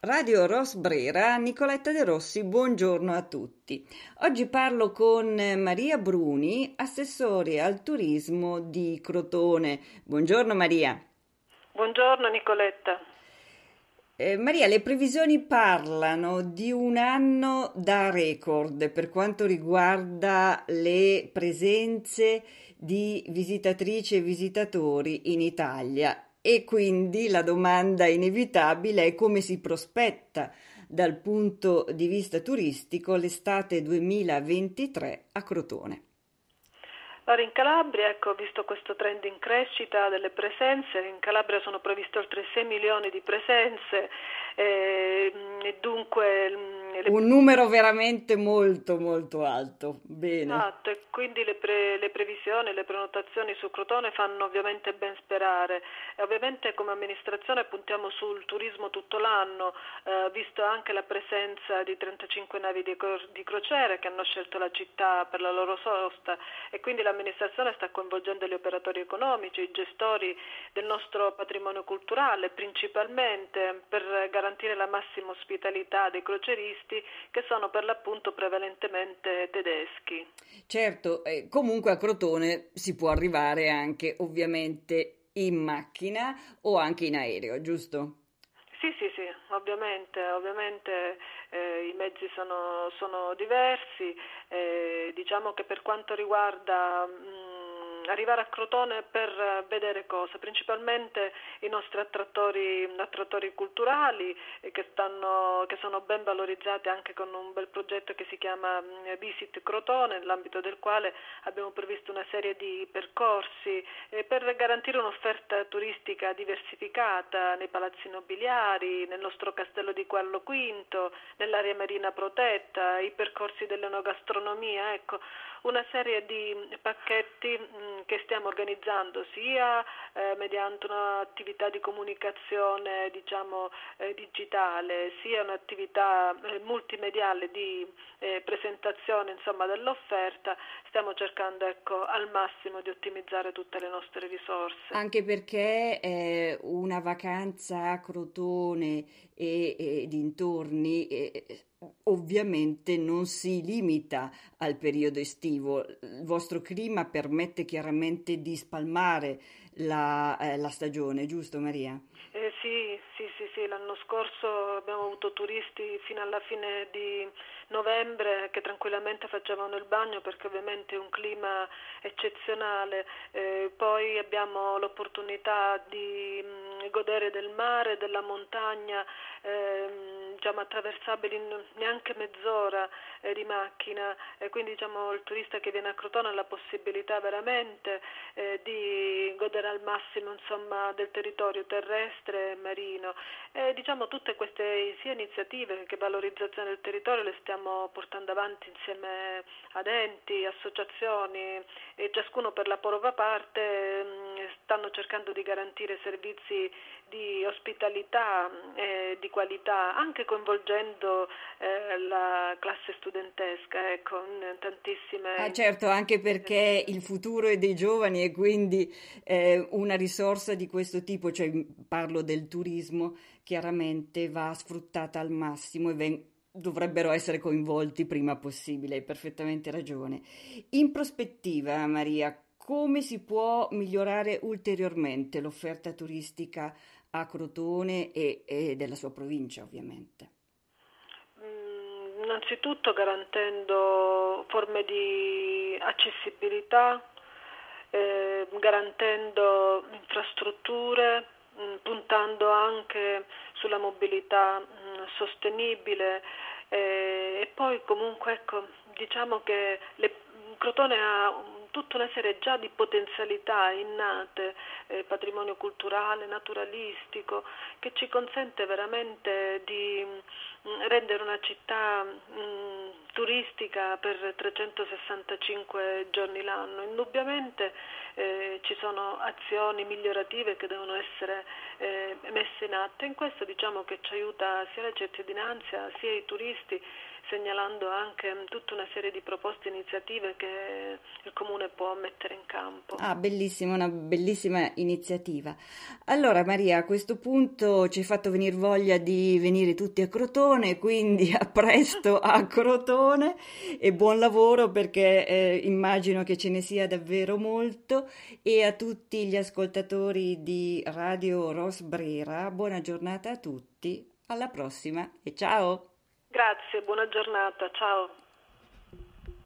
Radio Rosbrera, Nicoletta De Rossi, buongiorno a tutti. Oggi parlo con Maria Bruni, assessore al turismo di Crotone. Buongiorno Maria. Buongiorno Nicoletta. Eh, Maria, le previsioni parlano di un anno da record per quanto riguarda le presenze di visitatrici e visitatori in Italia e quindi la domanda inevitabile è come si prospetta dal punto di vista turistico l'estate 2023 a Crotone. Allora, in Calabria, ecco, visto questo trend in crescita delle presenze, in Calabria sono previste oltre 6 milioni di presenze eh, e dunque le... Un numero veramente molto molto alto. Bene. Esatto, e quindi le, pre, le, previsioni, le prenotazioni su Crotone fanno ovviamente ben sperare. E ovviamente come amministrazione puntiamo sul turismo tutto l'anno, eh, visto anche la presenza di 35 navi di, di crociere che hanno scelto la città per la loro sosta e quindi l'amministrazione sta coinvolgendo gli operatori economici, i gestori del nostro patrimonio culturale, principalmente per garantire la massima ospitalità dei croceristi che sono per l'appunto prevalentemente tedeschi. Certo, eh, comunque a Crotone si può arrivare anche ovviamente in macchina o anche in aereo, giusto? Sì, sì, sì, ovviamente, ovviamente eh, i mezzi sono, sono diversi, eh, diciamo che per quanto riguarda mh, arrivare a Crotone per vedere cosa, principalmente i nostri attrattori, attrattori culturali eh, che, stanno, che, sono ben valorizzati anche con un bel progetto che si chiama mm, Visit Crotone, nell'ambito del quale abbiamo previsto una serie di percorsi eh, per garantire un'offerta turistica diversificata nei palazzi nobiliari, nel nostro castello di Quello V, nell'area marina protetta, i percorsi dell'enogastronomia, ecco, una serie di pacchetti mm, che stiamo organizzando sia eh, mediante un'attività di comunicazione diciamo, eh, digitale, sia un'attività eh, multimediale di eh, presentazione insomma, dell'offerta, stiamo cercando ecco, al massimo di ottimizzare tutte le nostre risorse. Anche perché eh, una vacanza a Crotone e, e dintorni eh, ovviamente non si limita al periodo estivo. Il vostro clima permette chiaramente di spalmare la, eh, la stagione, giusto Maria? Eh, sì, sì, sì, l'anno scorso abbiamo avuto turisti fino alla fine di novembre che tranquillamente facevano il bagno perché ovviamente è un clima eccezionale, eh, poi abbiamo l'opportunità di mh, mm, godere del mare, della montagna. Ehm, diciamo, attraversabili in neanche mezz'ora eh, di macchina quindi diciamo, il turista che viene a Crotone ha la possibilità veramente eh, di godere al massimo insomma, del territorio terrestre e marino. E, diciamo, tutte queste sia iniziative che valorizzazione del territorio le stiamo portando avanti insieme ad enti, associazioni e ciascuno per la propria parte mm, stanno cercando di garantire servizi di ospitalità e di qualità anche coinvolgendo eh, la classe studentesca ecco, in tantissime... Ah, certo, anche perché il futuro è dei giovani e quindi eh, una risorsa di questo tipo, cioè parlo del turismo, chiaramente va sfruttata al massimo e ven- dovrebbero essere coinvolti prima possibile, hai perfettamente ragione. In prospettiva, Maria, come si può migliorare ulteriormente l'offerta turistica a Crotone e, e della sua provincia, ovviamente? Mm, innanzitutto garantendo forme di accessibilità, eh, garantendo infrastrutture, mh, mm, puntando anche sulla mobilità mh, mm, sostenibile eh, e poi comunque ecco, diciamo che le, Crotone ha tutta una serie già di potenzialità innate, eh, patrimonio culturale, naturalistico, che ci consente veramente di mh, mm, rendere una città mh, mm, turistica per 365 giorni l'anno. Indubbiamente eh, ci sono azioni migliorative che devono essere eh, messe in atto e in questo diciamo che ci aiuta sia la cittadinanza sia i turisti segnalando anche tutta una serie di proposte e iniziative che il Comune può mettere in campo. Ah, bellissima, una bellissima iniziativa. Allora Maria, a questo punto ci hai fatto venire voglia di venire tutti a Crotone, quindi a presto a Crotone e buon lavoro perché eh, immagino che ce ne sia davvero molto e a tutti gli ascoltatori di Radio Rosbrera, buona giornata a tutti, alla prossima e ciao! Grazie, buona giornata, ciao!